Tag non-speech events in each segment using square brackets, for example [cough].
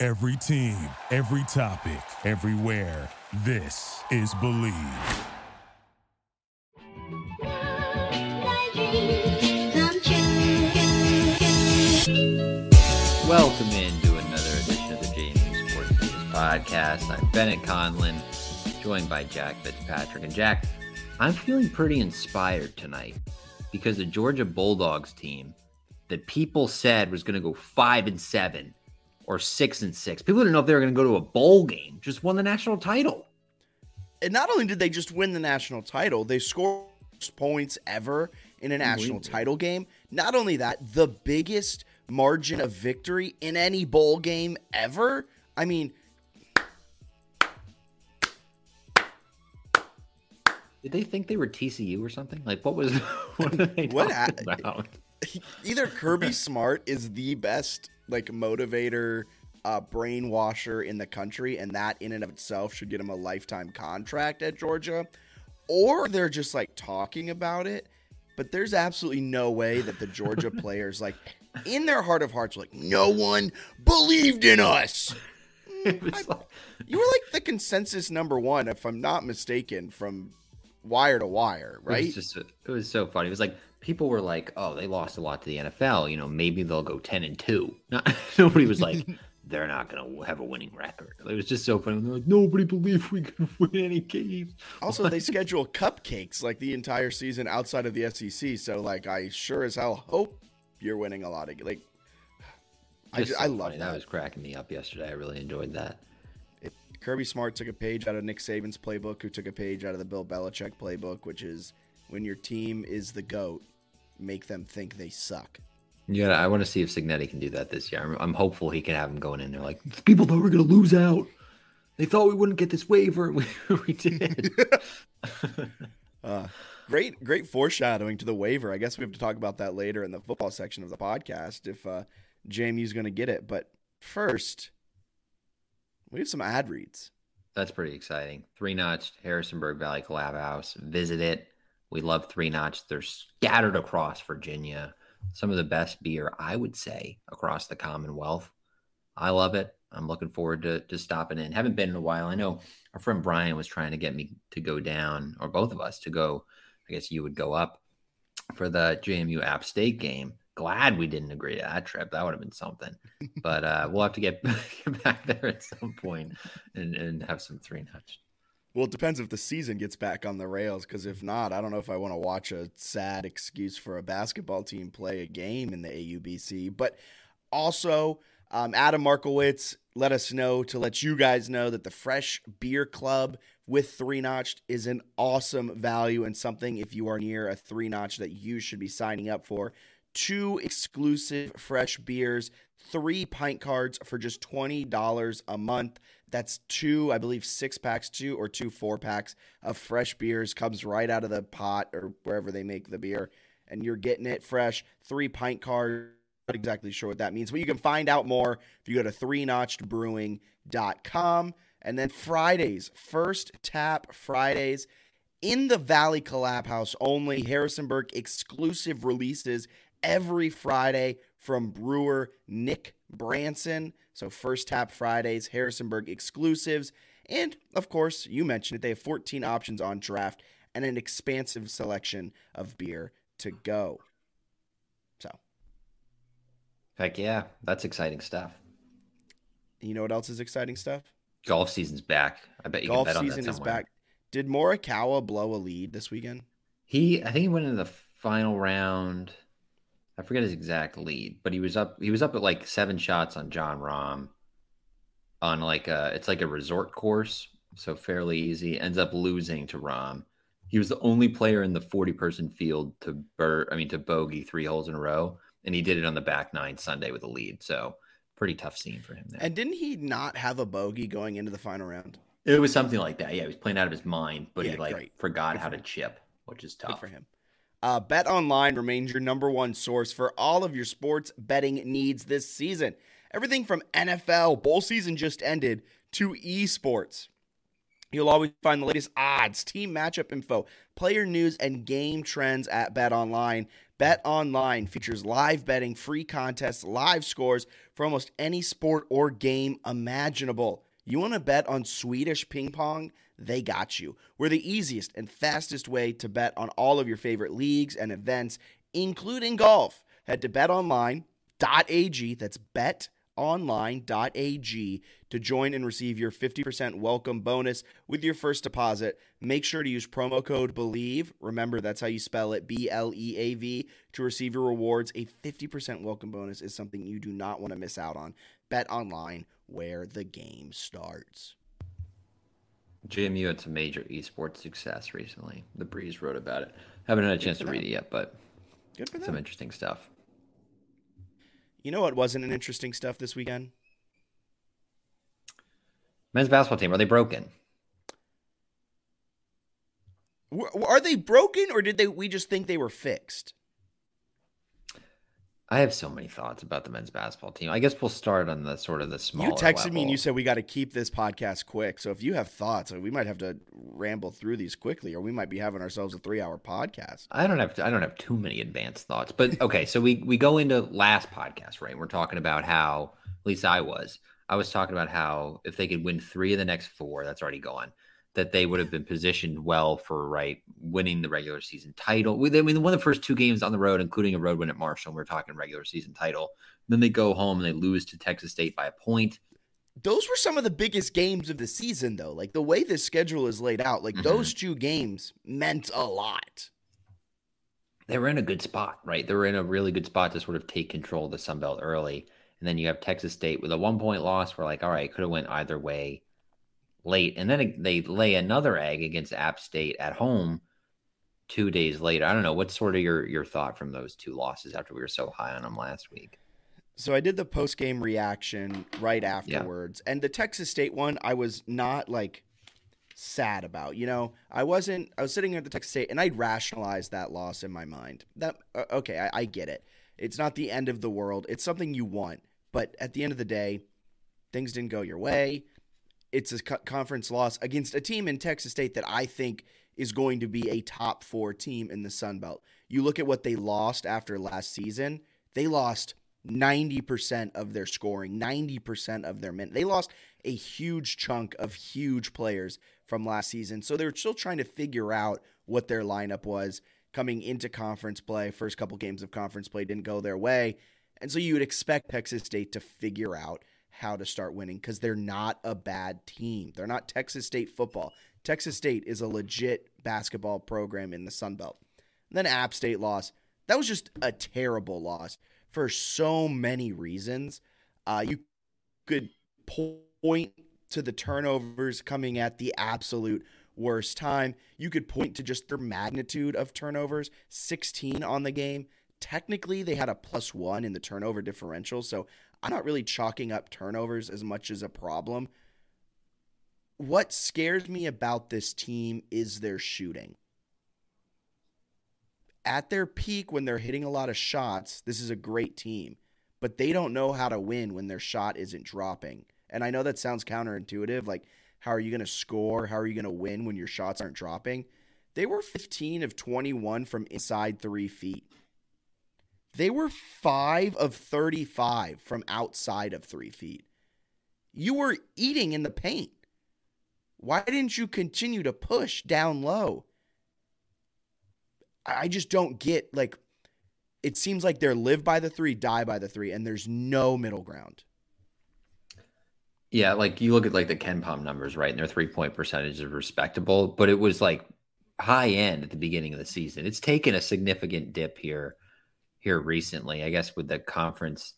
Every team, every topic, everywhere. This is Bleav. Welcome into another edition of the JMU Sports News Podcast. I'm Bennett Conlin, joined by Jack Fitzpatrick. And Jack, I'm feeling pretty inspired tonight because the Georgia Bulldogs team that people said was going to go five and seven or six and six. People didn't know if they were going to go to a bowl game. Just won the national title. And not only did they just win the national title, they scored points ever in a national title game. Not only that, the biggest margin of victory in any bowl game ever. I mean, Did they think they were TCU or something? Like, what was [laughs] what What about? either Kirby [laughs] Smart is the best like motivator, uh, brainwasher in the country, and that in and of itself should get him a lifetime contract at Georgia, or they're just like talking about it. But there's absolutely no way that the Georgia [laughs] players, like in their heart of hearts, like no one believed in us. [laughs] It like- You were like the consensus number one, if I'm not mistaken, from wire to wire, It right? was just it was so funny. It was like people were like, "Oh, they lost a lot to the NFL. You know, maybe they'll go ten and two. [laughs] Not, nobody was like, [laughs] "They're not going to have a winning record." It was just so funny. They're like, "Nobody believed we could [laughs] win any games." Also, they schedule cupcakes like the entire season outside of the SEC. So, like, I sure as hell hope you're winning a lot of like. [sighs] I, Just so I love that. That was cracking me up yesterday. I really enjoyed that. Kirby Smart took a page out of Nick Saban's playbook, who took a page out of the Bill Belichick playbook, which is when your team is the goat, make them think they suck. Yeah, I want to see if Cignetti can do that this year. I'm, I'm hopeful he can have him going in there like people thought we were going to lose out. They thought we wouldn't get this waiver. [laughs] We, we did. [laughs] Uh, great, great foreshadowing to the waiver. I guess we have to talk about that later in the football section of the podcast if uh, JMU's going to get it. But first, we have some ad reads. That's pretty exciting. Three Notch'd Harrisonburg Valley Collab House. Visit it. We love Three Notch. They're scattered across Virginia. Some of the best beer, I would say, across the Commonwealth. I love it. I'm looking forward to, to stopping in. Haven't been in a while. I know our friend Brian was trying to get me to go down, or both of us to go. I guess you would go up for the JMU App State game. Glad we didn't agree to that trip. That would have been something. [laughs] But uh, we'll have to get, [laughs] get back there at some point and, and have some three notch. Well, it depends if the season gets back on the rails. Because if not, I don't know if I want to watch a sad excuse for a basketball team play a game in the AUBC. But also, um, Adam Markowitz let us know to let you guys know that the Fresh Beer Club with Three Notch'd is an awesome value and something if you are near a Three Notch that you should be signing up for. Two exclusive fresh beers, three pint cards for just $20 a month. That's two, I believe, six packs, two or two four packs of fresh beers. Comes right out of the pot or wherever they make the beer. And you're getting it fresh. Three pint cards. Not exactly sure what that means, but you can find out more if you go to three notchedbrewing.com. And then Fridays, first tap Fridays in the Valley Collab House only. Harrisonburg exclusive releases every Friday from brewer Nick Branson. So first tap Fridays, Harrisonburg exclusives. And of course, you mentioned it, they have 14 options on draft and an expansive selection of beer to go. So, Heck yeah, that's exciting stuff. you know what else is exciting stuff? Golf season's back. I bet you Golf can bet on season that is back. Did Morikawa blow a lead this weekend? He, I think he went into the final round. I forget his exact lead, but he was up. He was up at like seven shots on Jon Rahm, On like a, it's like a resort course, so fairly easy. Ends up losing to Rom. He was the only player in the forty-person field to bur, I mean, to bogey three holes in a row, and he did it on the back nine Sunday with a lead. So pretty tough scene for him there. And didn't he not have a bogey going into the final round? It was something like that. Yeah, he was playing out of his mind, but Yeah, he like great. forgot Good how to him. chip, which is Good tough. for him. Uh, Bet Online remains your number one source for all of your sports betting needs this season. Everything from NFL, bowl season just ended, to esports. You'll always find the latest odds, team matchup info, player news, and game trends at Bet Online. Bet Online features live betting, free contests, live scores for almost any sport or game imaginable. You want to bet on Swedish ping pong? They got you. We're the easiest and fastest way to bet on all of your favorite leagues and events, including golf. Head to betonline.ag. That's betonline.ag to join and receive your 50% welcome bonus with your first deposit. Make sure to use promo code BLEAV. Remember, that's how you spell it B L E A V to receive your rewards. A 50% welcome bonus is something you do not want to miss out on. Bet online where the game starts. JMU, you had some major esports success recently. The Breeze wrote about it. Haven't had a chance to read it yet, but Good for them. some interesting stuff. You know what wasn't an interesting stuff this weekend? Men's basketball team, are they broken? Are they broken or did they we just think they were fixed? I have so many thoughts about the men's basketball team. I guess we'll start on the sort of the small. you texted me and you said we got to keep this podcast quick. So if you have thoughts, we might have to ramble through these quickly or we might be having ourselves a 3-hour podcast. I don't have I don't have too many advanced thoughts, but [laughs] okay. So we we go into last podcast, right? We're talking about how at least I was. I was talking about how if they could win three of the next four, that's already gone. That they would have been positioned well for right winning the regular season title. We- I mean, they won the first two games on the road, including a road win at Marshall. And we're talking regular season title. Then they go home and they lose to Texas State by a point. Those were some of the biggest games of the season though. Like the way this schedule is laid out, like Mhm. those two games meant a lot. they were in a good spot, right? They were in a really good spot to sort of take control of the Sun Belt early. And then you have Texas State with a one point loss. We're like, all right, could have went either way late. And then they lay another egg against App State at home two days later. I don't know. What's sort of your, your thought from those two losses after we were so high on them last week? So I did the post game reaction right afterwards, and the Texas State one I was not like sad about. You know, I wasn't. I was sitting at the Texas State, and I'd rationalized that loss in my mind. That uh, okay, I, I get it. It's not the end of the world. It's something you want, but at the end of the day, things didn't go your way. It's a conference loss against a team in Texas State that I think is going to be a top four team in the Sun Belt. You look at what they lost after last season. They lost 90% of their scoring, 90% of their men. They lost a huge chunk of huge players from last season. So they're still trying to figure out what their lineup was coming into conference play. First couple games of conference play didn't go their way. And so you would expect Texas State to figure out how to start winning because they're not a bad team. They're not Texas State football. Texas State is a legit basketball program in the Sun Belt. then App State loss. That was just a terrible loss for so many reasons. Uh, you could point to the turnovers coming at the absolute worst time. You could point to just their magnitude of turnovers 16 on the game. Technically, they had a plus one in the turnover differential. So I'm not really chalking up turnovers as much as a problem. What scares me about this team is their shooting at their peak when they're hitting a lot of shots, this is a great team, but they don't know how to win when their shot isn't dropping. And I know that sounds counterintuitive. Like, how are you going to score? How are you going to win when your shots aren't dropping? They were 15 of 21 from inside three feet. They were 5 of 35 from outside of three feet. You were eating in the paint. Why didn't you continue to push down low? I just don't get like it seems like they're live by the three, die by the three, and there's no middle ground. Yeah, like you look at like the KenPom numbers, right? And their three point percentage is respectable, but it was like high end at the beginning of the season. It's taken a significant dip here here recently. I guess with the conference.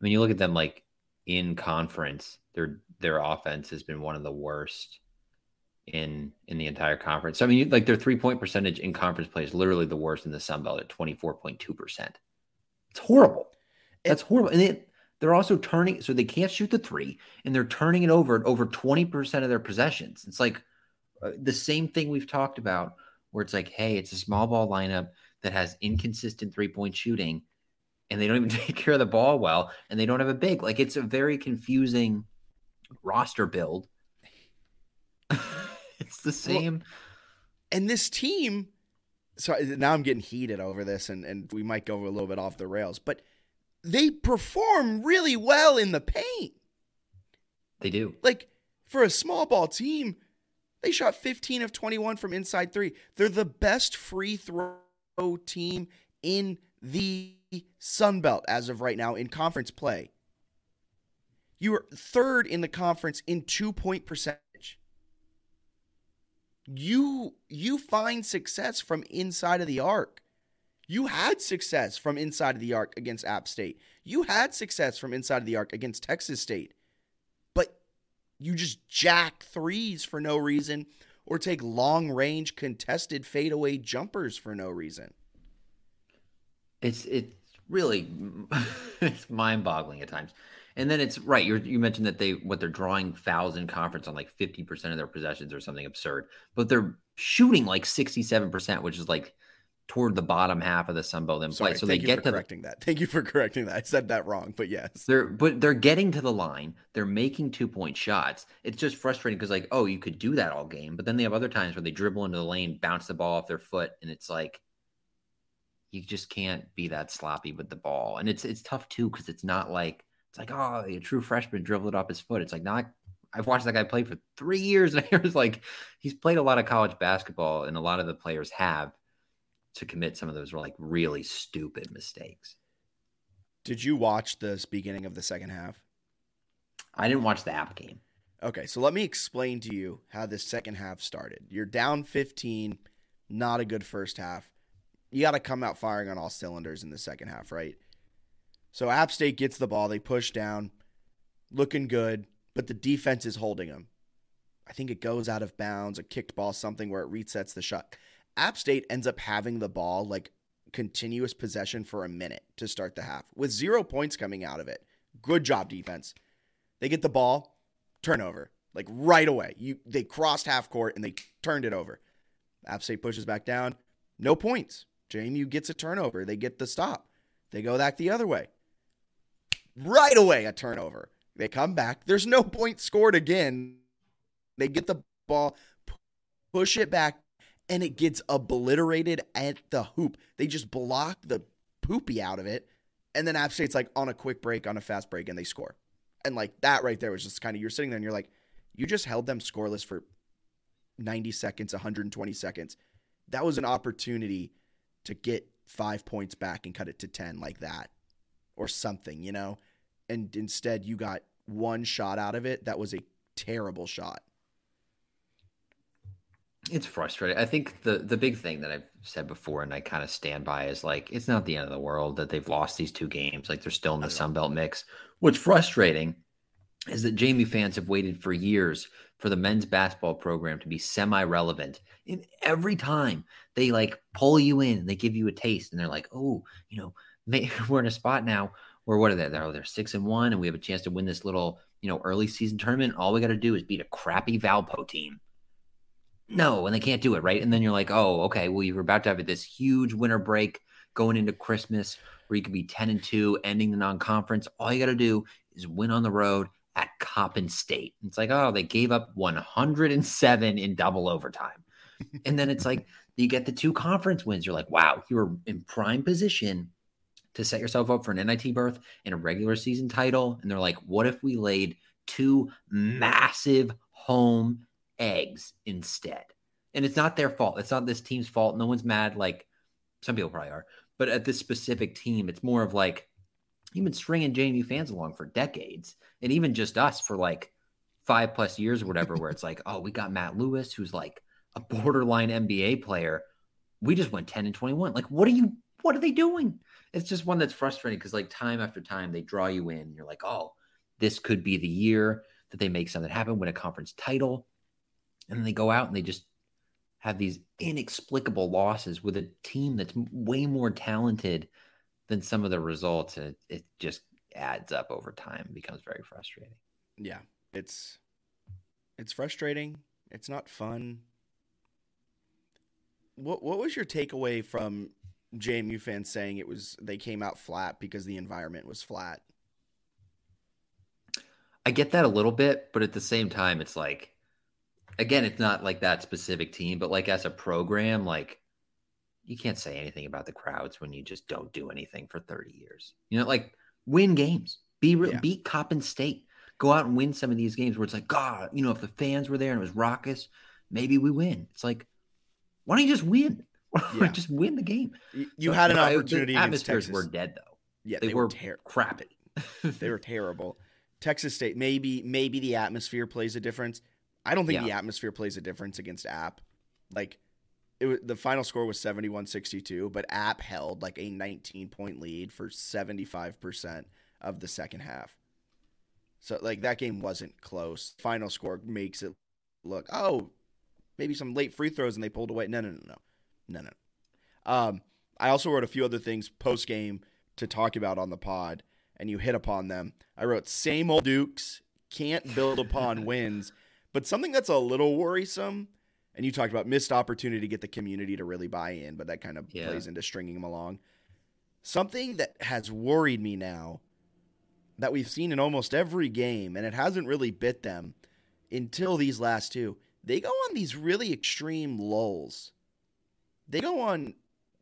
I mean, you look at them like in conference, their their offense has been one of the worst in in the entire conference. So I mean, you, like their three point percentage in conference play is literally the worst in the Sun Belt at twenty four point two percent. It's horrible. That's horrible. And it, they're also turning so they can't shoot the three and they're turning it over at over 20% of their possessions. It's like uh, the same thing we've talked about where it's like, hey, it's a small ball lineup that has inconsistent three point shooting and they don't even [laughs] take care of the ball well and they don't have a big. Like it's a very confusing roster build. [laughs] it's the same. Well, and this team, so now I'm getting heated over this and, and we might go a little bit off the rails, but they perform really well in the paint. They do. Like for a small ball team, they shot 15 of 21 from inside three. They're the best free throw team in the Sun Belt as of right now in conference play. You are third in the conference in two point percentage. You you find success from inside of the arc. You had success from inside of the arc against App State. You had success from inside of the arc against Texas State. But you just jack threes for no reason or take long range contested fadeaway jumpers for no reason. It's it's really [laughs] it's mind boggling at times. And then it's right. You mentioned that they what they're drawing fouls in conference on like fifty percent of their possessions or something absurd, but they're shooting like sixty seven percent, which is like toward the bottom half of the Sun Belt in play. so they get to correcting that. Thank you for correcting that. I said that wrong, but yes. They're but they're getting to the line. They're making two point shots. It's just frustrating because like, oh, you could do that all game, but then they have other times where they dribble into the lane, bounce the ball off their foot, and it's like you just can't be that sloppy with the ball. And it's it's tough too because it's not like it's like oh a true freshman dribbled it off his foot. It's like not. I've watched that guy play for three years, [laughs] and I was like, he's played a lot of college basketball, and a lot of the players have to commit some of those like really stupid mistakes. Did you watch the beginning of the second half? I didn't watch the app game. Okay, so let me explain to you how the second half started. You're down 15, not a good first half. You got to come out firing on all cylinders in the second half, right? So App State gets the ball, they push down, looking good, but the defense is holding them. I think it goes out of bounds, a kicked ball, something where it resets the shot. App State ends up having the ball like continuous possession for a minute to start the half with zero points coming out of it. Good job, defense. They get the ball, turnover, like right away. You they crossed half court and they turned it over. App State pushes back down, no points. JMU gets a turnover. They get the stop. They go back the other way. Right away, a turnover. They come back. There's no point scored again. They get the ball, push it back and it gets obliterated at the hoop. They just block the poopy out of it. And then App State's like on a quick break, on a fast break, and they score. And like that right there was just kind of, you're sitting there and you're like, you just held them scoreless for 90 seconds, 120 seconds. That was an opportunity to get five points back and cut it to 10 like that or something, you know? And instead, you got one shot out of it that was a terrible shot. It's frustrating. I think the the big thing that I've said before and I kind of stand by is like it's not the end of the world that they've lost these two games. Like they're still in the Sun Belt mix. What's frustrating is that JMU fans have waited for years for the men's basketball program to be semi-relevant. And every time they like pull you in they give you a taste and they're like, "Oh, you know, [laughs] we're in a spot now where what are they? They're, they're six and one, and we have a chance to win this little, you know, early season tournament. All we got to do is beat a crappy Valpo team no, and they can't do it, right? And then you're like, oh, okay, well, you're about to have this huge winter break going into Christmas where you could be 10 and 2, ending the non conference. All you got to do is win on the road at Coppin State. It's like, oh, they gave up 107 in double overtime. [laughs] and then it's like, you get the two conference wins. You're like, wow, you were in prime position to set yourself up for an NIT berth and a regular season title. And they're like, what if we laid two massive home eggs instead. And it's not their fault. It's not this team's fault. No one's mad. Like some people probably are, but at this specific team, it's more of like you've been stringing JMU fans along for decades, and even just us for like five plus years or whatever. where it's like, oh, we got Matt Lewis, who's like a borderline NBA player. We just went ten and twenty one. Like, what are you? What are they doing? It's just one that's frustrating because like time after time they draw you in. You're like, oh, this could be the year that they make something happen, win a conference title. And then they go out and they just have these inexplicable losses with a team that's way more talented than some of the results. And it, it just adds up over time and becomes very frustrating. Yeah, it's it's frustrating. It's not fun. What what was your takeaway from JMU fans saying it was they came out flat because the environment was flat? I get that a little bit, but at the same time, it's like, again, it's not like that specific team, but like as a program, like you can't say anything about the crowds when you just don't do anything for 30 years. You know, like win games, be yeah. beat Coppin State, go out and win some of these games where it's like, God, you know, if the fans were there and it was raucous, maybe we win. It's like, why don't you just win? [laughs] Yeah. just win the game. You, you so, had an opportunity. I, the atmospheres were dead though. Yeah, they, they were, were ter- crappy. they were terrible. [laughs] Texas State, maybe maybe the atmosphere plays a difference. I don't think yeah. the atmosphere plays a difference against App. Like it, the final score was 71-62, but App held like a 19 point lead for 75% of the second half. So like that game wasn't close. Final score makes it look, oh, maybe some late free throws and they pulled away. No, no, no, no. No, no. Um, I also wrote a few other things post game to talk about on the pod, and you hit upon them. I wrote same old Dukes can't build upon [laughs] wins, but something that's a little worrisome. And you talked about missed opportunity to get the community to really buy in, but that kind of yeah. plays into stringing them along. Something that has worried me now that we've seen in almost every game, and it hasn't really bit them until these last two. They go on these really extreme lulls they go on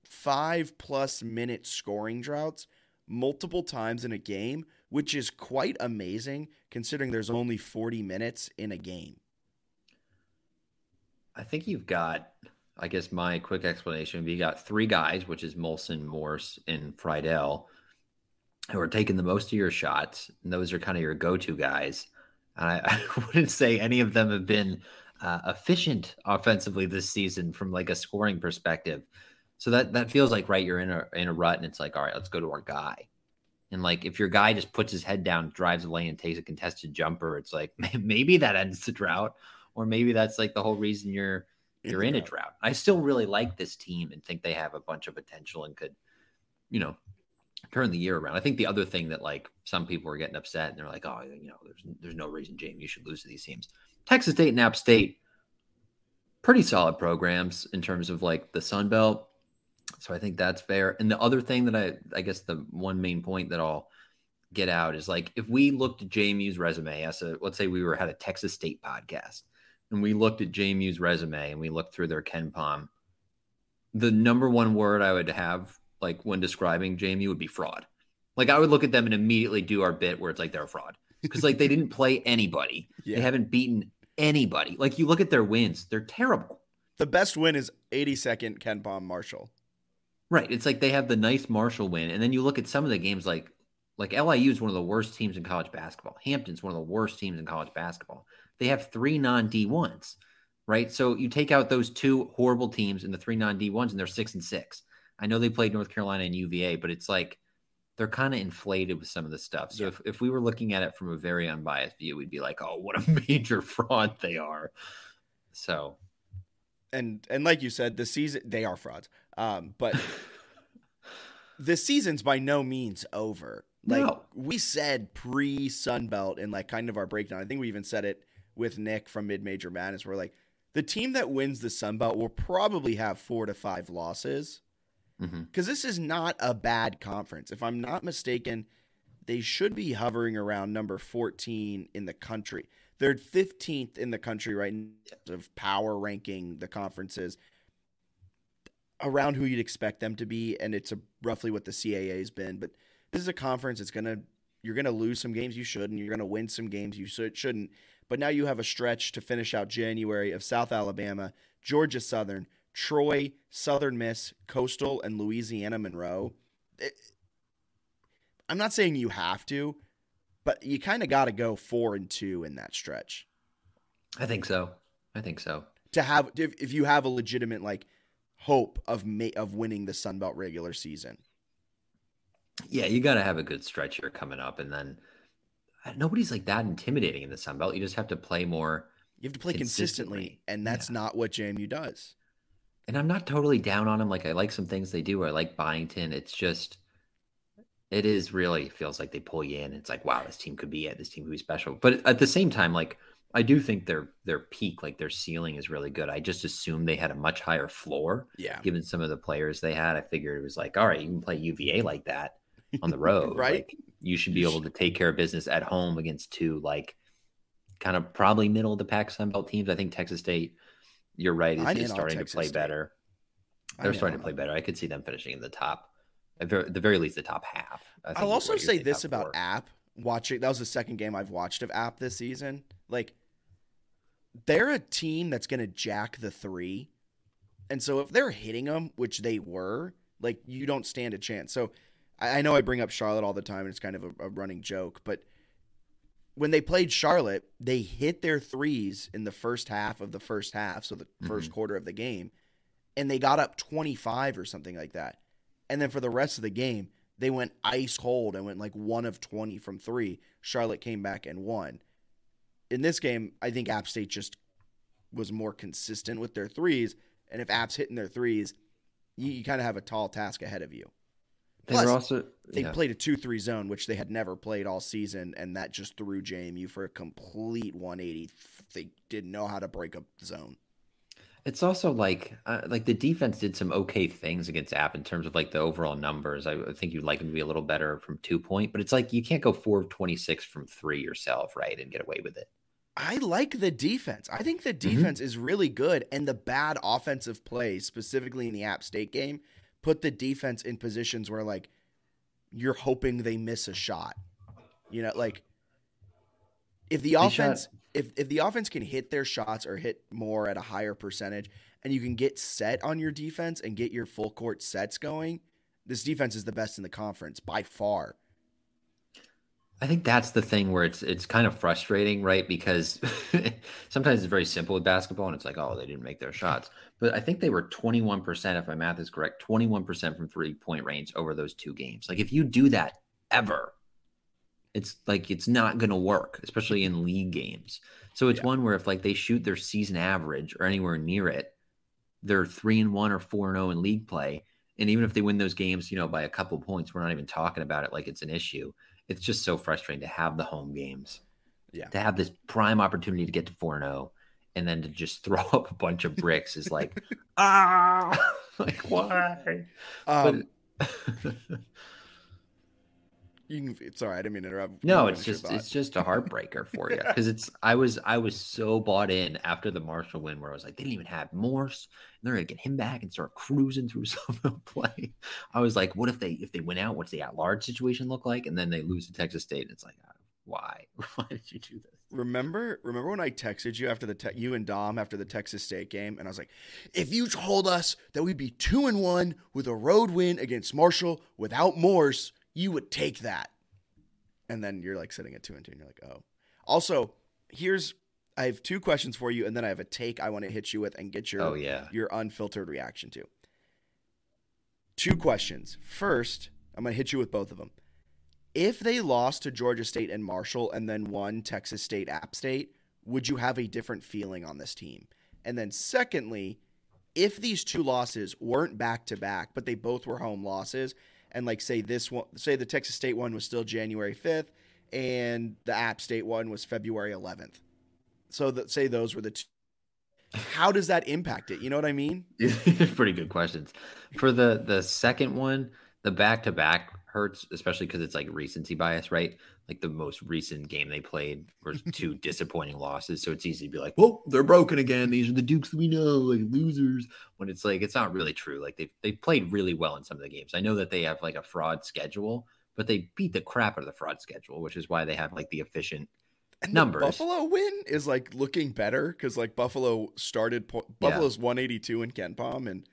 five plus minute scoring droughts multiple times in a game, which is quite amazing considering there's only 40 minutes in a game. I think you've got, I guess my quick explanation you got three guys, which is Molson, Morse, and Friedel, who are taking the most of your shots. And those are kind of your go to guys. And I, [laughs] I wouldn't say any of them have been uh, efficient offensively this season from like a scoring perspective. So that that feels like right, you're in a in a rut, and it's like, all right, let's go to our guy. And like, if your guy just puts his head down, drives a lane, and takes a contested jumper, it's like [laughs] maybe that ends the drought, or maybe that's like the whole reason you're you're in a drought. I still really like this team and think they have a bunch of potential and could, you know, turn the year around. I think the other thing that like some people are getting upset and they're like, oh, you know, there's there's no reason, JMU, you should lose to these teams. Texas State and App State, pretty solid programs in terms of like the Sun Belt. So I think that's fair. And the other thing that I, I guess the one main point that I'll get out is like if we looked at JMU's resume as a let's say we were had a Texas State podcast and we looked at JMU's resume and we looked through their KenPom, the number one word I would have like when describing JMU would be fraud. Like I would look at them and immediately do our bit where it's like they're a fraud because like they didn't [laughs] play anybody. Yeah. They haven't beaten anybody. Like you look at their wins, they're terrible. The best win is 82nd KenPom Marshall. Right. It's like they have the nice Marshall win, and then you look at some of the games like like LIU is one of the worst teams in college basketball. Hampton's one of the worst teams in college basketball. They have three non D ones, right? So you take out those two horrible teams and the three non D ones, and they're six and six. I know they played North Carolina and UVA, but it's like they're kind of inflated with some of the stuff. So yeah. if, if we were looking at it from a very unbiased view, we'd be like, oh, what a [laughs] major fraud they are. So and and like you said, the season they are frauds. Um, but [laughs] the season's by no means over. Like no. we said pre Sun Belt in like kind of our breakdown. I think we even said it with Nick from Mid Major Madness. We're like, the team that wins the Sun Belt will probably have four to five losses because mm-hmm. this is not a bad conference. If I'm not mistaken, they should be hovering around number 14 in the country. They're 15th in the country right now of power ranking the conferences around who you'd expect them to be, and it's a, roughly what the CAA's been. But this is a conference. It's gonna you're gonna lose some games you should, and You're gonna win some games you shouldn't. But now you have a stretch to finish out January of South Alabama, Georgia Southern, Troy, Southern Miss, Coastal, and Louisiana Monroe. It, I'm not saying you have to, but you kind of got to go four and two in that stretch. I think so. I think so. To have, if, if you have a legitimate like hope of ma- of winning the Sun Belt regular season. Yeah, you got to have a good stretch here coming up, and then nobody's like that intimidating in the Sun Belt. You just have to play more. You have to play consistently, consistently and that's yeah. not what JMU does and I'm not totally down on them. Like I like some things they do. I like Byington. It's just It is really feels like they pull you in. It's like, wow, this team could be it. This team could be special. But at the same time, like I do think their their peak, like their ceiling, is really good. I just assumed they had a much higher floor. Yeah. Given some of the players they had, I figured it was like, all right, you can play UVA like that on the [laughs] road, Right. Like, you should be able to take care of business at home against two like kind of probably middle of the pack Sun Belt teams. I think Texas State, you're right, is, is starting to play State. better. They're starting to play better. I could see them finishing in the top, at the very least, the top half. I think I'll also say this about four. App. Watching that was the second game I've watched of App this season. Like, they're a team that's going to jack the three, and so if they're hitting them, which they were, like you don't stand a chance. So I, I know I bring up Charlotte all the time, and it's kind of a, a running joke, but when they played Charlotte, they hit their threes in the first half of the first half, so the mm-hmm. 1st quarter of the game, and they got up 25 or something like that. And then for the rest of the game, they went ice cold and went like one of 20 from three. Charlotte came back and won. In this game, I think App State just was more consistent with their threes. And if App's hitting their threes, you, you kind of have a tall task ahead of you. They Plus, also They yeah. played a 2 3 zone, which they had never played all season. And that just threw JMU for a complete 180. They didn't know how to break up the zone. It's also like uh, like the defense did some okay things against App in terms of like the overall numbers. I think you'd like them to be a little better from two point, but it's like you can't go four of twenty six from three yourself, right, and get away with it. I like the defense. I think the Mm-hmm. defense is really good, and the bad offensive plays, specifically in the App State game, put the defense in positions where like you're hoping they miss a shot. You know, like if the They offense shot- if if the offense can hit their shots or hit more at a higher percentage, and you can get set on your defense and get your full court sets going, this defense is the best in the conference by far. I think that's the thing where it's it's kind of frustrating, right? Because [laughs] sometimes it's very simple with basketball, and it's like, oh, they didn't make their shots. But I think they were twenty one percent, if my math is correct, twenty one percent from three point range over those two games. Like if you do that ever, it's like it's not going to work, especially in league games. So it's Yeah. one where if like they shoot their season average or anywhere near it, they're three and one or four and zero in league play. And even if they win those games, you know, by a couple points, we're not even talking about it like it's an issue. It's just so frustrating to have the home games, Yeah. to have this prime opportunity to get to four and zero, and then to just [laughs] throw up a bunch of bricks is like, ah, [laughs] [laughs] like why? Um, but you can. It's all right. I didn't mean to interrupt. No, it's just it's just a heartbreaker for you because it's I was I was so bought in after the Marshall win where I was like they didn't even have Morse and they're gonna get him back and start cruising through [laughs] some of the play. I was like, what if they if they win out? What's the at large situation look like? And then they lose to Texas State and it's like, ah, why? [laughs] Why did you do this? Remember, remember when I texted you after the te- you and Dom after the Texas State game, and I was like, if you told us that we'd be two and one with a road win against Marshall without Morse, you would take that. And then you're like sitting at two and two, and you're like, oh. Also, here's I have two questions for you, and then I have a take I want to hit you with and get your Oh yeah, your unfiltered reaction to. Two questions. First, I'm going to hit you with both of them. If they lost to Georgia State and Marshall and then won Texas State App State, would you have a different feeling on this team? And then secondly, if these two losses weren't back to back, but they both were home losses, and like say this one, say the Texas State one was still January 5th and the App State one was February 11th. So that say those were the two. How does that impact it? You know what I mean? [laughs] pretty good questions. For the the second one, the back to back hurts, especially because it's like recency bias, right? Like the most recent game they played were [laughs] two disappointing losses, so it's easy to be like, "Well, they're broken again. These are the Dukes we know, like losers." When it's like it's not really true. Like they they played really well in some of the games. I know that they have like a fraud schedule, but they beat the crap out of the fraud schedule, which is why they have like the efficient And Numbers. Buffalo win is like looking better because like Buffalo started po- Yeah. Buffalo's 182 in KenPom and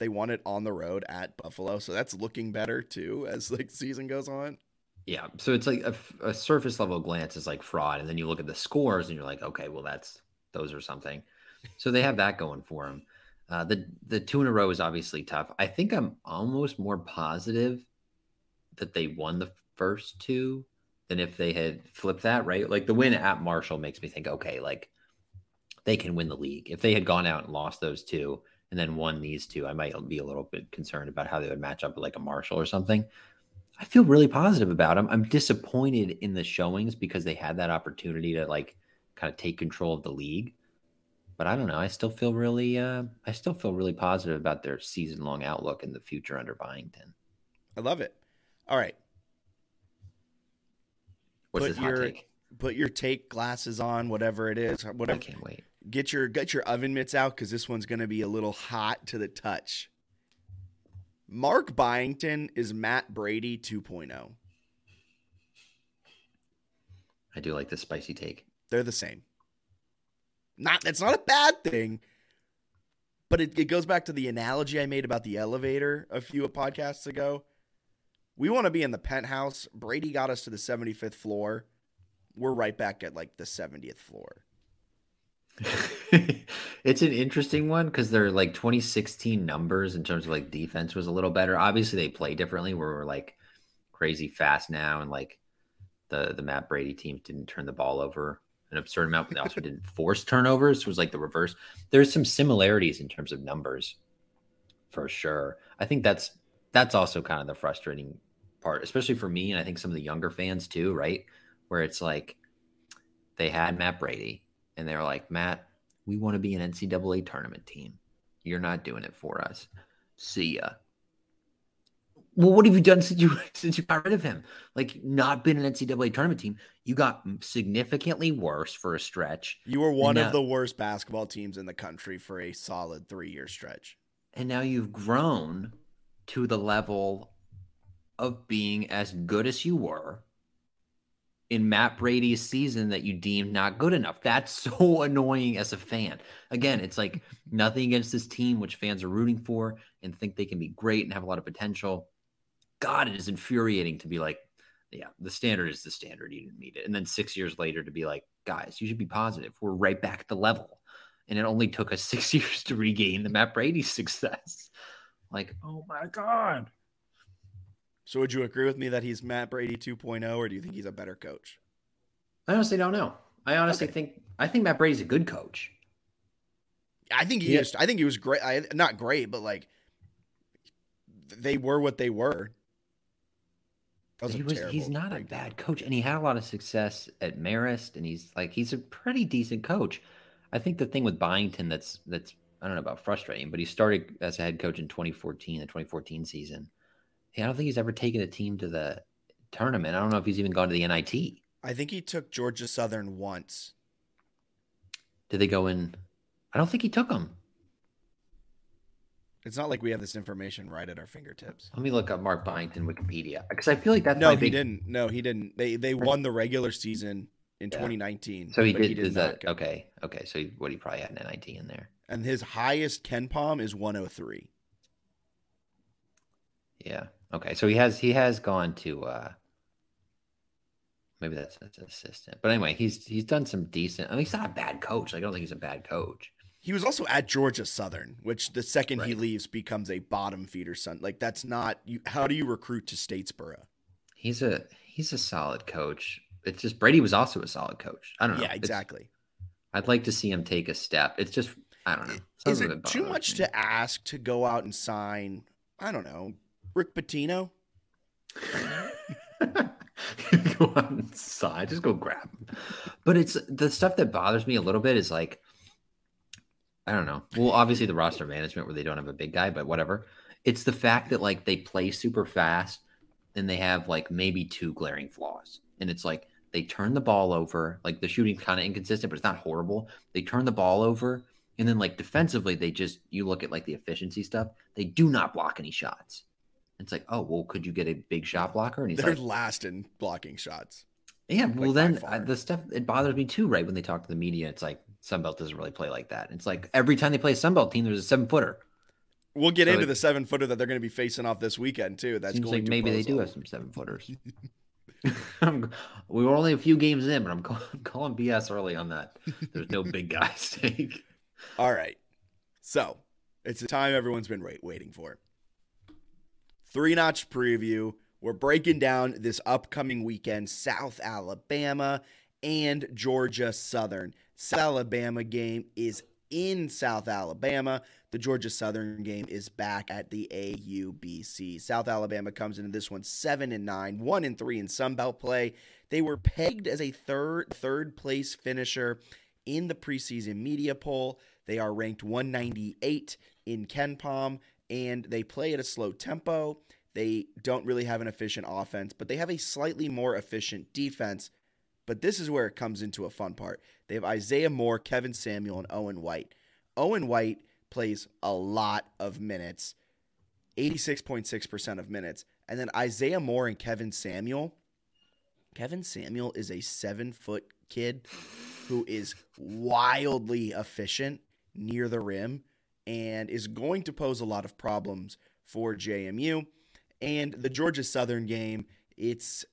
they won it on the road at Buffalo, so that's looking better too as like season goes on. Yeah. So it's like a surface level glance is like fraud. And then you look at the scores and you're like, okay, well, that's those are something. So they have that going for them. Uh, the, the two in a row is obviously tough. I think I'm almost more positive that they won the first two than if they had flipped that, right? Like the win at Marshall makes me think, okay, like they can win the league. If they had gone out and lost those two and then won these two, I might be a little bit concerned about how they would match up with like a Marshall or something. I feel really positive about him. I'm disappointed in the showings because they had that opportunity to like kind of take control of the league. But I don't know. I still feel really, uh, I still feel really positive about their season long outlook in the future under Byington. I love it. All right. What's put your take? put your take glasses on, whatever it is, Whatever. I can't wait. Get your get your oven mitts out because this one's going to be a little hot to the touch. Mark Byington is Matt Brady oh. 2.0. I do like this spicy take. They're the same. Not that's not a bad thing, but it, it goes back to the analogy I made about the elevator a few podcasts ago. We want to be in the penthouse. Brady got us to the 75th floor. We're right back at like the 70th floor. [laughs] it's an interesting one because they're like 2016 numbers in terms of like defense was a little better. Obviously, they play differently. Where we're like crazy fast now, and like the the Matt Brady team didn't turn the ball over an absurd amount, but they also didn't force turnovers. It was like the reverse. There's some similarities in terms of numbers, for sure. I think that's that's also kind of the frustrating part, especially for me, and I think some of the younger fans too, right? Where it's like they had Matt Brady and they were like, Matt, we want to be an NCAA tournament team. You're not doing it for us. See ya. Well, what have you done since you [laughs] since you got rid of him? Like, not been an NCAA tournament team. You got significantly worse for a stretch, You were one now- of the worst basketball teams in the country for a solid three year stretch. and now you've grown to the level of being as good as you were in Matt Brady's season that you deemed not good enough. That's [laughs] so annoying as a fan. Again, it's like nothing against this team, which fans are rooting for and think they can be great and have a lot of potential. God, it is infuriating to be like, yeah, the standard is the standard. You didn't meet it. And then six years later to be like, guys, you should be positive. We're right back at the level. And it only took us [laughs] six years to regain the Matt Brady success. Like, oh my God. So would you agree with me that he's Matt Brady 2.0, or do you think he's a better coach? I honestly don't know. I honestly Okay. think I think Matt Brady's a good coach. I think he Yeah. is. I think he was great. I, not great, but like they were what they were. He was, he's not a bad coach, and he had a lot of success at Marist, and he's like he's a pretty decent coach. I think the thing with Byington that's that's I don't know about frustrating, but he started as a head coach in 2014, the 2014 season. I don't think he's ever taken a team to the tournament. I don't know if he's even gone to the NIT. I think he took Georgia Southern once. Did they go in? I don't think he took them. It's not like we have this information right at our fingertips. Let me look up Mark Byington Wikipedia because I feel like that's no, he big didn't. No, he didn't. They they won the regular season in Yeah. 2019. So he did. is uh, not that go- okay? Okay. So he, what he probably had an NIT in there. And his highest KenPom is 103. Yeah. Okay. So he has he has gone to uh maybe that's that's an assistant. But anyway, he's he's done some decent. I mean, he's not a bad coach. Like, I don't think he's a bad coach. He was also at Georgia Southern, which the second he leaves becomes a bottom feeder son. Like that's not you. How do you recruit to Statesboro? He's a he's a solid coach. It's just Brady was also a solid coach. I don't know. Yeah, It's- exactly. I'd like to see him take a step. It's just I don't know. Is Some it too much me. to ask to go out and sign? I don't know, Rick Pitino. [laughs] go outside, just go grab. But it's the stuff that bothers me a little bit is like, I don't know. Well, obviously the roster management where they don't have a big guy, but whatever. It's the fact that like they play super fast and they have like maybe two glaring flaws. And it's like they turn the ball over, like the shooting's kind of inconsistent, but it's not horrible. They turn the ball over, and then like defensively, they just you look at like the efficiency stuff, they do not block any shots. It's like, oh well, could you get a big shot blocker? And he's They're like, last in blocking shots. yeah, well, then far. uh, the stuff it bothers me too, right? When they talk to the media, it's like Sunbelt doesn't really play like that. It's like every time they play a Sunbelt team, there's a seven footer. We'll get So into it- the seven footer that they're going to be facing off this weekend too. That's Seems going like maybe they do have some seven footers. [laughs] [laughs] We were only a few games in, but I'm calling, calling BS early on that. There's no big guy stake. [laughs] All right, so it's the time everyone's been wait- waiting for. Three notch preview. We're breaking down this upcoming weekend: South Alabama and Georgia Southern. South Alabama game is in South Alabama. The Georgia Southern game is back at the AUBC. South Alabama comes into this one seven and nine, one and three in Sun Belt play. They were pegged as a third third place finisher in the preseason media poll. They are ranked 198 in KenPom, and they play at a slow tempo. They don't really have an efficient offense, but they have a slightly more efficient defense. But this is where it comes into a fun part. They have Isaiah Moore, Kevin Samuel, and Owen White. Owen White plays a lot of minutes, 86.6% of minutes. And then Isaiah Moore and Kevin Samuel. Kevin Samuel is a seven foot kid who is wildly efficient near the rim and is going to pose a lot of problems for JMU. And the Georgia Southern game, it's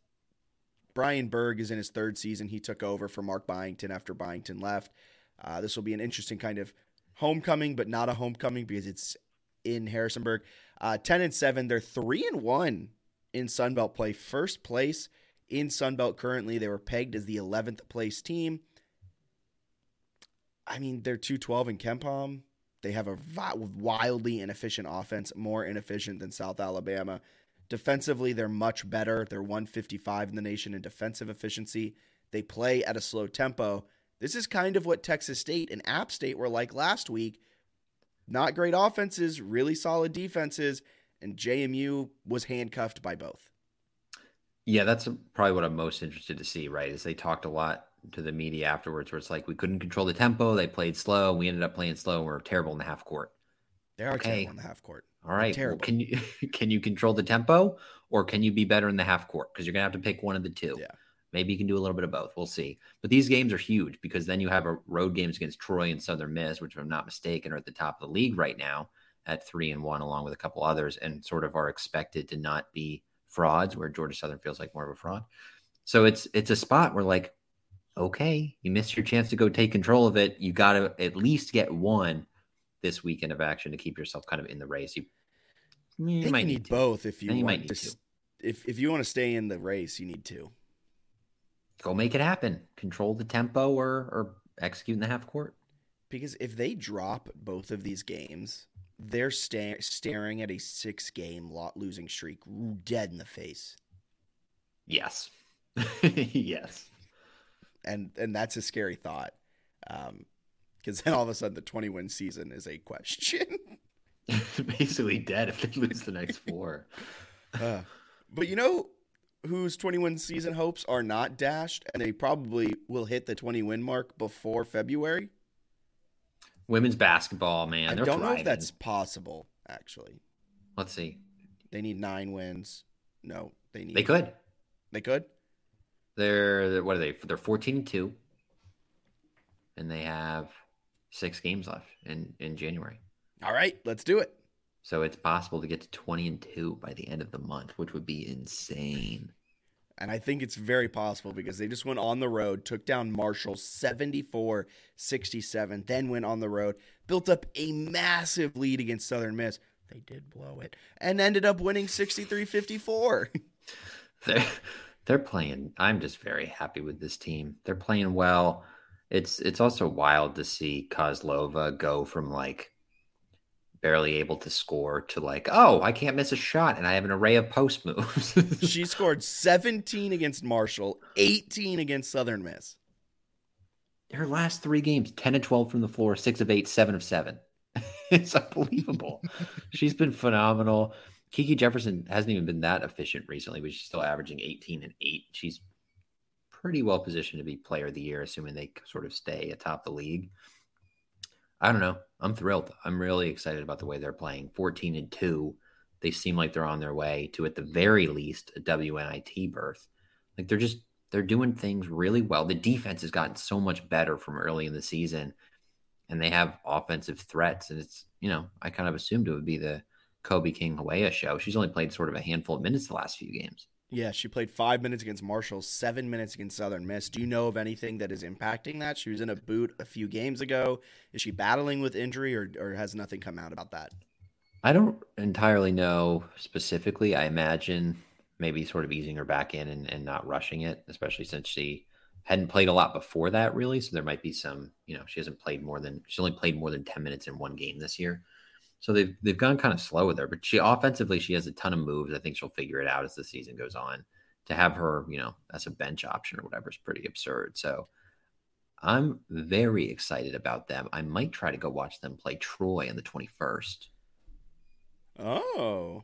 Brian Berg is in his third season. He took over for Mark Byington after Byington left. Uh, this will be an interesting kind of homecoming, but not a homecoming because it's in Harrisonburg. Uh, Ten and seven, they're three and one in Sunbelt play. First place in Sunbelt currently. They were pegged as the 11th place team. I mean, they're 212 in KenPom. They have a wildly inefficient offense, more inefficient than South Alabama. Defensively, they're much better. They're 155 in the nation in defensive efficiency. They play at a slow tempo. This is kind of what Texas State and App State were like last week. Not great offenses, really solid defenses, and JMU was handcuffed by both. Yeah, that's probably what I'm most interested to see, right? Is they talked a lot to the media afterwards where it's like we couldn't control the tempo, they played slow, we ended up playing slow, and we are terrible in the half court. They are okay. terrible in the half court. All right. Well, can you [laughs] can you control the tempo or can you be better in the half court? Because you're gonna have to pick one of the two. Yeah. Maybe you can do a little bit of both. We'll see. But these games are huge because then you have a road games against Troy and Southern Miss, which, if I'm not mistaken, are at the top of the league right now at three and one, along with a couple others, and sort of are expected to not be frauds, where Georgia Southern feels like more of a fraud. So it's it's a spot where like, okay, you missed your chance to go take control of it. You got to at least get one this weekend of action to keep yourself kind of in the race. You, you might need, need both if you, you want to, to. If if you want to stay in the race, you need to go make it happen. Control the tempo or or execute in the half court. Because if they drop both of these games, they're sta- staring at a six game lot losing streak dead in the face. Yes. [laughs] yes. And and that's a scary thought. Um, because then all of a sudden the 20 win season is a question. [laughs] Basically dead if they lose the next four. [laughs] Uh, but you know whose 20 win season hopes are not dashed and they probably will hit the 20 win mark before February? Women's basketball, man. I don't thriving. know if that's possible, actually. Let's see. They need nine wins. No, they need. They could. They could. They're what are they? They're fourteen and two, and they have six games left in in January. All right, let's do it. So it's possible to get to 20 and 2 by the end of the month, which would be insane. And I think it's very possible because they just went on the road, took down Marshall 74 67, then went on the road, built up a massive lead against Southern Miss. They did blow it and ended up winning 63 54. [laughs] They're, playing. I'm just very happy with this team. They're playing well. It's it's also wild to see Kozlova go from like barely able to score to like, oh, I can't miss a shot and I have an array of post moves. [laughs] she scored 17 against Marshall, 18 against Southern Miss. Her last three games 10 and 12 from the floor, 6 of 8, 7 of 7. [laughs] it's unbelievable. [laughs] she's been phenomenal. Kiki Jefferson hasn't even been that efficient recently, but she's still averaging 18 and 8. She's pretty well positioned to be player of the year, assuming they sort of stay atop the league. I don't know. I'm thrilled. I'm really excited about the way they're playing. 14 and 2. They seem like they're on their way to at the very least a WNIT berth. Like they're just they're doing things really well. The defense has gotten so much better from early in the season and they have offensive threats and it's, you know, I kind of assumed it would be the Kobe King Hawea show. She's only played sort of a handful of minutes the last few games. Yeah, she played five minutes against Marshall, seven minutes against Southern Miss. Do you know of anything that is impacting that? She was in a boot a few games ago. Is she battling with injury, or or has nothing come out about that? I don't entirely know specifically. I imagine maybe sort of easing her back in and, and not rushing it, especially since she hadn't played a lot before that, really. So there might be some, you know, she hasn't played more than she's only played more than 10 minutes in one game this year. So they've they've gone kind of slow with her, but she offensively she has a ton of moves. I think she'll figure it out as the season goes on. To have her, you know, as a bench option or whatever is pretty absurd. So I'm very excited about them. I might try to go watch them play Troy on the 21st. Oh,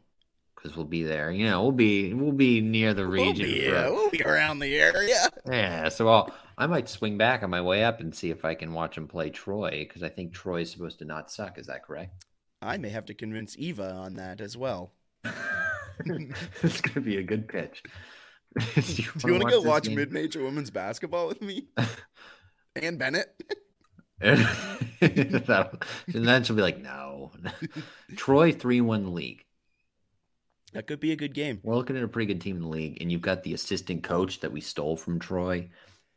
because we'll be there. You know, we'll be we'll be near the region. We'll be, yeah, we'll be around the area. [laughs] Yeah, so I'll, I might swing back on my way up and see if I can watch them play Troy because I think Troy is supposed to not suck. Is that correct? I may have to convince Eva on that as well. it's going to be a good pitch. [laughs] Do you, you want to go watch mid major women's basketball with me [laughs] and Bennett? [laughs] and then she'll be like, no. Troy 3 1 league. That could be a good game. We're looking at a pretty good team in the league, and you've got the assistant coach that we stole from Troy.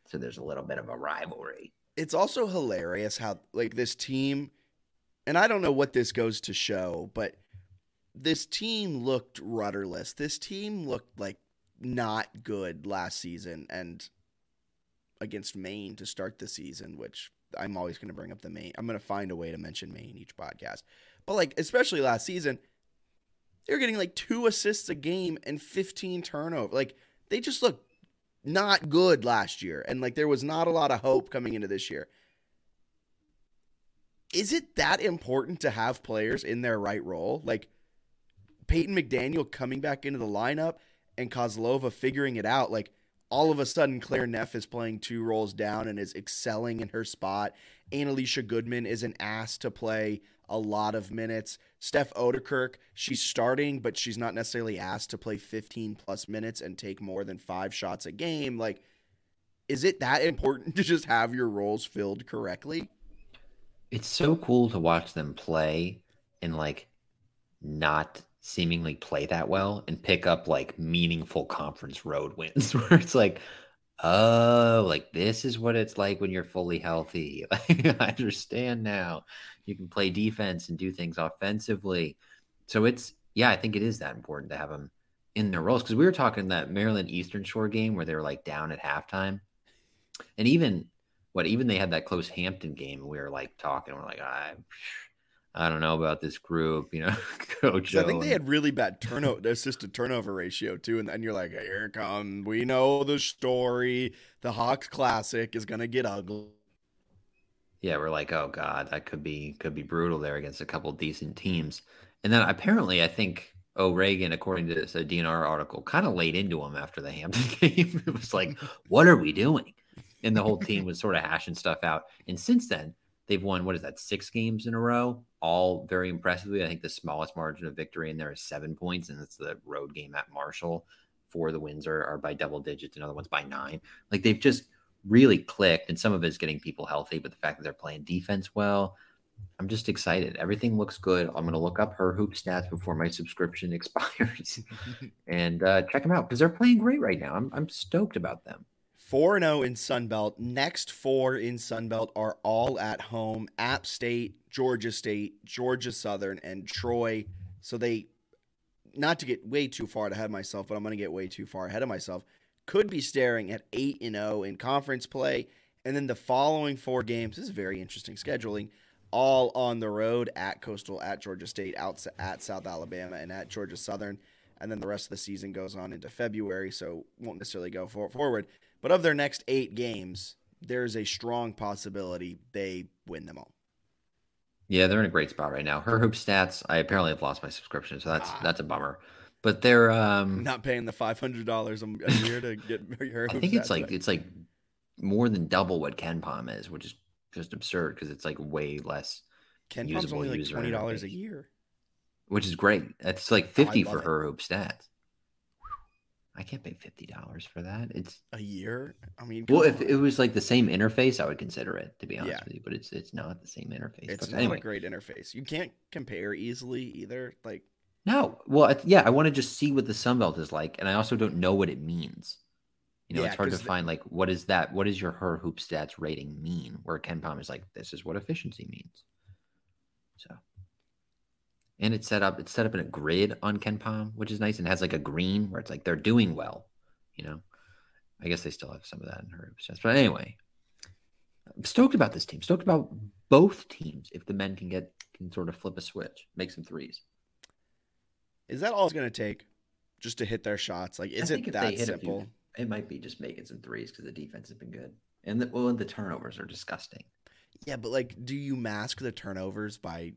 So there's a little bit of a rivalry. It's also hilarious how, like, this team, and I don't know what this goes to show, but this team looked rudderless. This team looked like not good last season and against Maine to start the season, which I'm always going to bring up the Maine. I'm going to find a way to mention Maine each podcast. But, like, especially last season, they were getting like two assists a game and 15 turnover. Like they just looked not good last year. And like there was not a lot of hope coming into this year. Is it that important to have players in their right role? Like Peyton McDaniel coming back into the lineup and Kozlova figuring it out. Like all of a sudden, Claire Neff is playing two roles down and is excelling in her spot. Annalisa Goodman isn't asked to play a lot of minutes. Steph Ouderkirk, she's starting, but she's not necessarily asked to play 15 plus minutes and take more than five shots a game. Like, is it that important [laughs] to just have your roles filled correctly? It's so cool to watch them play and like not seemingly play that well and pick up like meaningful conference road wins [laughs] where it's like, oh, like this is what it's like when you're fully healthy. [laughs] I understand now. You can play defense and do things offensively. So it's yeah, I think it is that important to have them in their roles because we were talking that Maryland Eastern Shore game where they were like down at halftime, and even what even they had that close Hampton game. We were like talking, we're like, I, I don't know about this group, you know, [laughs] coach. I think they had really bad turnover, assisted turnover ratio too. And then you're like, here come, we know the story. The Hawks Classic is gonna get ugly. Yeah, we're like, oh god, that could be could be brutal there against a couple decent teams. And then apparently, I think O'Regan, according to this a DNR article, kind of laid into him after the Hampton [laughs] game. it was like, what are we doing? And the whole team was sort of hashing stuff out. And since then, they've won what is that six games in a row? All very impressively. I think the smallest margin of victory in there is seven points and it's the road game at marshall. Four of the wins are, are by double digits and other ones by nine. Like they've just really clicked and some of it is getting people healthy but the fact that they're playing defense well i'm just excited. Everything looks good. I'm going to look up her hoop stats before my subscription [laughs] expires [laughs] and uh, check them out because they're playing great right now. I'm, I'm stoked about them 4 0 in Sunbelt. Next four in Sunbelt are all at home App State, Georgia State, Georgia Southern, and Troy. So they, not to get way too far ahead of myself, but I'm going to get way too far ahead of myself, could be staring at 8 0 in conference play. And then the following four games, this is very interesting scheduling, all on the road at Coastal, at Georgia State, out at South Alabama, and at Georgia Southern. And then the rest of the season goes on into February, so won't necessarily go for, forward. But of their next eight games, there's a strong possibility they win them all. Yeah, they're in a great spot right now. Her hoop stats, I apparently have lost my subscription, so that's ah. that's a bummer. But they're um not paying the five hundred dollars a year to get [laughs] her. I think it's like it's like more than double what KenPom is, which is just absurd because it's like way less. KenPom's only like twenty dollars a year, which is great. It's like fifty oh, for it. her hoop stats. I can't pay fifty dollars for that. It's a year. I mean, well, if on. it was like the same interface, I would consider it to be honest yeah. with you. But it's it's not the same interface. It's but not anyway. a great interface. You can't compare easily either. Like no, well, yeah, I want to just see what the Sunbelt is like, and I also don't know what it means. You know, yeah, it's hard to the, find like what is that? What does your her hoop stats rating mean? Where KenPom is like, this is what efficiency means. So and it's set up it's set up in a grid on KenPom, which is nice and has like a green where it's like they're doing well, you know. I guess they still have some of that in her chest. But anyway, I'm stoked about this team. Stoked about both teams if the men can get can sort of flip a switch, make some threes. Is that all it's going to take just to hit their shots? Like, is it that simple? Few, it might be just making some threes because the defense has been good, and the, well, the turnovers are disgusting. Yeah, but like, do you mask the turnovers by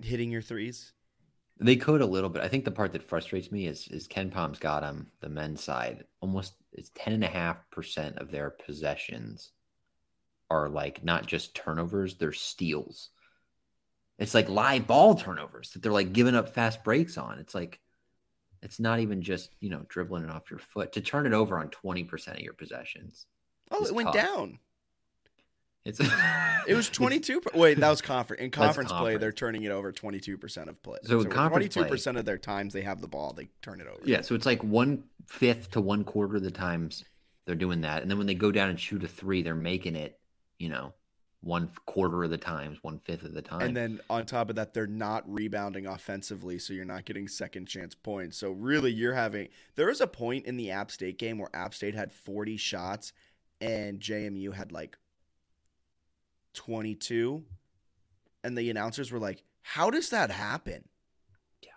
hitting your threes? They could a little bit. I think the part that frustrates me is is KenPom's got them the men's side almost it's ten and a half percent of their possessions are like not just turnovers, they're steals. It's like live ball turnovers that they're like giving up fast breaks on. It's like it's not even just, you know, dribbling it off your foot. To turn it over on 20% of your possessions. Oh, it went tough. down. It's it was [laughs] 22 wait that was conference in conference, conference, play they're turning it over 22% of play. So, so 22% of their times they have the ball they turn it over. Yeah so it's like one fifth to one quarter of the times they're doing that and then when they go down and shoot a three they're making it you know one quarter of the times one fifth of the time. And then on top of that they're not rebounding offensively so you're not getting second chance points. So really you're having there was a point in the app state game where app state had 40 shots and jmu had like 22 and the announcers were like how does that happen? Yeah.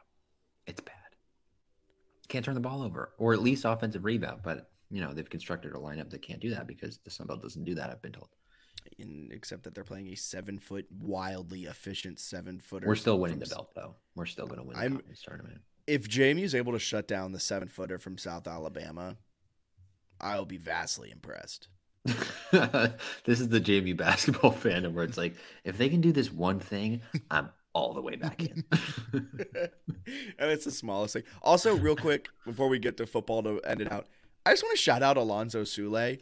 It's bad. Can't turn the ball over or at least offensive rebound but you know they've constructed a lineup that can't do that because the Sun Belt doesn't do that i've been told. In, except that they're playing a seven foot wildly efficient seven footer we're still winning the belt though. We're still going to win the I'm, tournament. If jamie is able to shut down the seven footer from south alabama i'll be vastly impressed [laughs] this is the Jamie basketball [laughs] fandom where it's like, if they can do this one thing, I'm all the way back in. [laughs] and it's the smallest thing. Also, real quick, before we get to football to end it out, I just want to shout out Alonzo Sule.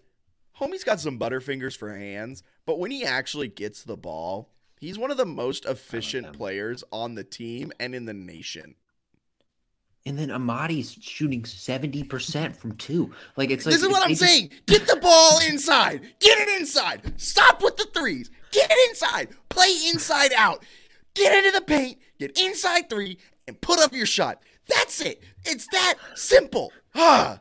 Homie's got some butterfingers for hands, but when he actually gets the ball, he's one of the most efficient players on the team and in the nation. And then Amadi's shooting 70% from two. Like it's like This is what I'm just... saying. Get the ball inside. Get it inside. Stop with the threes. Get it inside. Play inside out. Get into the paint. Get inside three and put up your shot. That's it. It's that simple. Ah.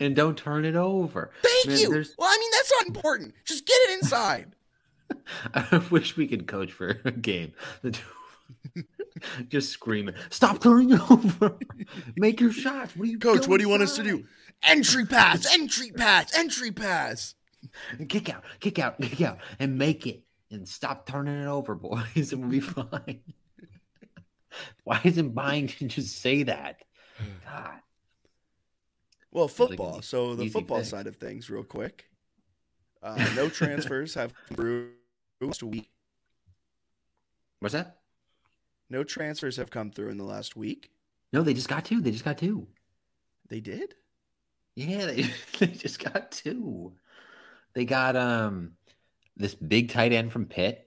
and don't turn it over. Thank Man, you. There's... Well, I mean, that's not important. Just get it inside. [laughs] I wish we could coach for a game. [laughs] Just screaming, "Stop turning it [laughs] over! Make your shots!" What are you, coach? What do you want us to do? Entry pass, entry pass, entry pass. Kick out, kick out, kick out, and make it, and stop turning it over, [laughs] boys, and we'll be fine. Why isn't Byington just say that? God. Well, football. Like so the football thing. side of things, real quick. Uh, no transfers have through last week. What's that? No transfers have come through in the last week. No, they just got two. They just got two. They did? Yeah, they, [laughs] they just got two. They got um this big tight end from Pitt.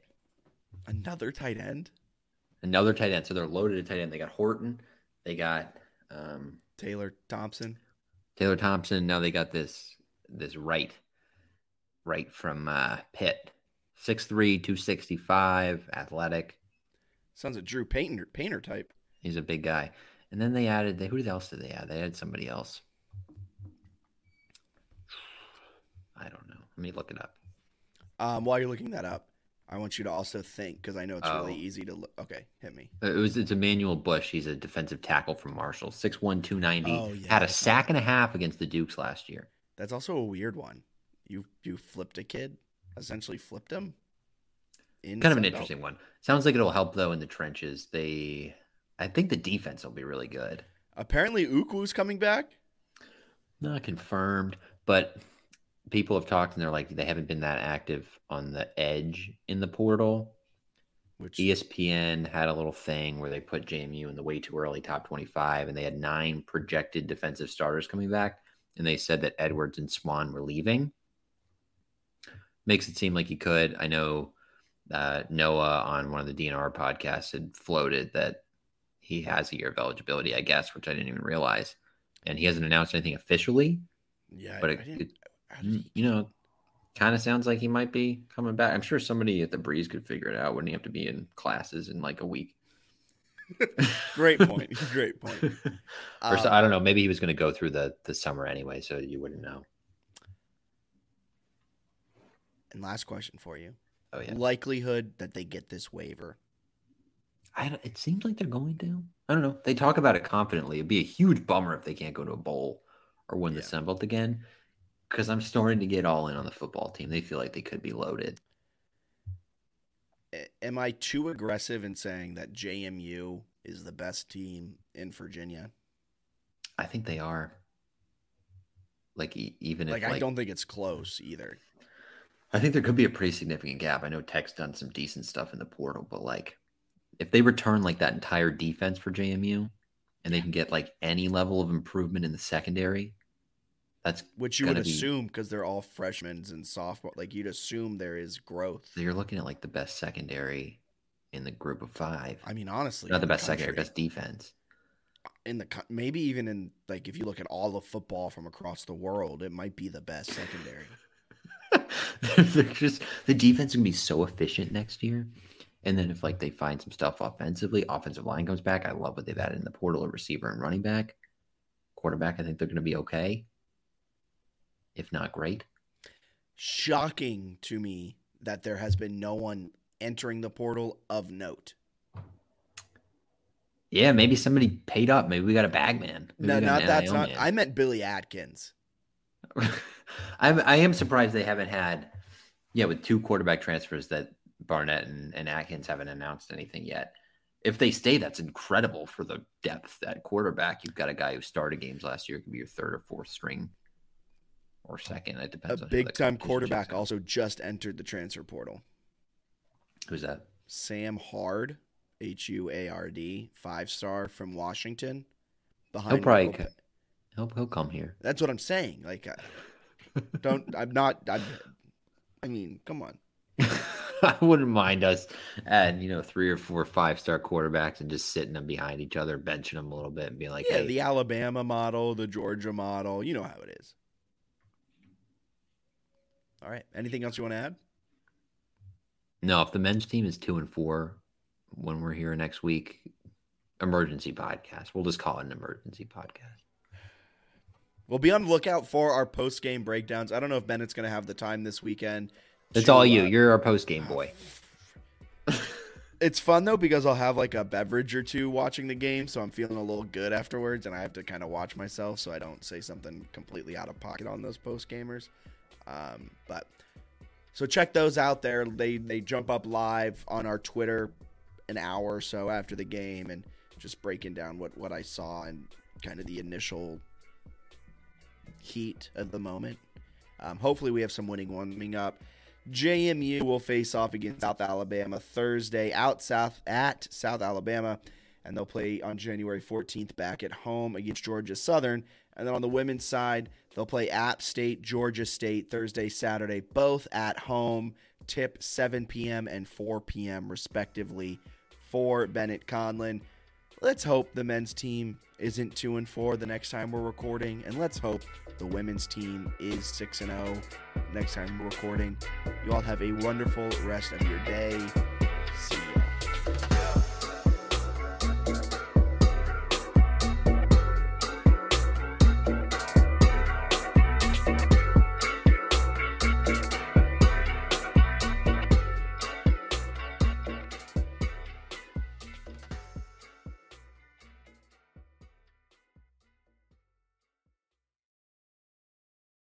Another tight end? Another tight end. So they're loaded at tight end. They got Horton. They got um Taylor Thompson. Taylor Thompson. Now they got this this right. Right from uh Pitt. 6'3, 265, athletic. Sounds a Drew Painter painter type. He's a big guy. And then they added they who else did they add? They added somebody else. I don't know. Let me look it up. Um, while you're looking that up, I want you to also think because I know it's oh. really easy to look. Okay, hit me. Uh, it was it's Emmanuel Bush. He's a defensive tackle from Marshall. 6'1", 290. Oh, yeah, Had a sack and a half against the Dukes last year. That's also a weird one. You you flipped a kid, essentially flipped him kind of an interesting one. Sounds like it'll help though in the trenches. They, I think the defense will be really good. Apparently, Ukwu's coming back. Not confirmed, but people have talked and they're like they haven't been that active on the edge in the portal. Which ESPN had a little thing where they put JMU in the way too early top 25 and they had nine projected defensive starters coming back and they said that Edwards and Swan were leaving. Makes it seem like he could. I know uh, Noah on one of the DNR podcasts had floated that he has a year of eligibility, I guess, which I didn't even realize. And he hasn't announced anything officially. Yeah, but it, it you know, kind of sounds like he might be coming back. I'm sure somebody at the Breeze could figure it out. Wouldn't he have to be in classes in like a week? [laughs] Great point. [laughs] Great point. [laughs] or so, Um, I don't know. Maybe he was going to go through the the summer anyway, so you wouldn't know. and last question for you: Oh yeah. likelihood that they get this waiver. I don't, it seems like they're going to. I don't know. They talk about it confidently. It'd be a huge bummer if they can't go to a bowl or win the Yeah. Sun Belt again. Because I'm starting to get all in on the football team. They feel like they could be loaded. Am I too aggressive in saying that JMU is the best team in Virginia? I think they are. Like even Like, if I don't think it's close either. I think there could be a pretty significant gap. I know Tech's done some decent stuff in the portal, but like if they return like that entire defense for JMU and they can get like any level of improvement in the secondary, that's Which you would be- assume because they're all freshmen and sophomore. Like you'd assume there is growth. So you're looking at like the best secondary in the group of five. I mean, honestly, Not the best secondary, best defense. in the maybe even in like if you look at all of football from across the world, it might be the best secondary. [laughs] They're just the defense is gonna be so efficient next year. And then if like they find some stuff offensively, offensive line comes back. I love what they've added in the portal, a receiver and running back. Quarterback, I think they're gonna be okay. If not great. Shocking to me that there has been no one entering the portal of note. Yeah, maybe somebody paid up. Maybe we got a bag man. Maybe No, not that's not. man. I meant Billy Atkins. [laughs] I'm I am surprised they haven't had yeah, with two quarterback transfers that Barnett and, and Atkins haven't announced anything yet. If they stay, that's incredible for the depth at quarterback. You've got a guy who started games last year, could be your third or fourth string or second. It A depends on big time quarterback also just entered the transfer portal. Who's that? Sam Huard, H U A R D, five star from Washington. Behind He'll probably he'll, he'll come here. That's what I'm saying. Like, I don't. I'm not. I'm, I mean, come on. [laughs] I wouldn't mind us adding, you know, three or four five star quarterbacks and just sitting them behind each other, benching them a little bit and being like, yeah, hey, the Alabama model, the Georgia model. You know how it is. All right. Anything else you want to add? No, if the men's team is two and four when we're here next week, emergency podcast. We'll just call it an emergency podcast. We'll be on the lookout for our post game breakdowns. I don't know if Bennett's going to have the time this weekend. It's to, all you. uh, You're our post game boy. [laughs] It's fun though because I'll have like a beverage or two watching the game, so I'm feeling a little good afterwards, and I have to kind of watch myself so I don't say something completely out of pocket on those post gamers. Um, but so check those out there. They they jump up live on our Twitter an hour or so after the game, and just breaking down what what I saw and kind of the initial heat of the moment. Um, hopefully, we have some winning warming up. JMU will face off against South Alabama Thursday out south at South Alabama, and they'll play on January 14th back at home against Georgia Southern. And then on the women's side, they'll play App State, Georgia State Thursday, Saturday, both at home. Tip 7 p.m. and 4 p.m. respectively for Bennett Conlin. Let's hope the men's team isn't 2 and 4 the next time we're recording, and let's hope the women's team is 6 and 0 next time we're recording. You all have a wonderful rest of your day.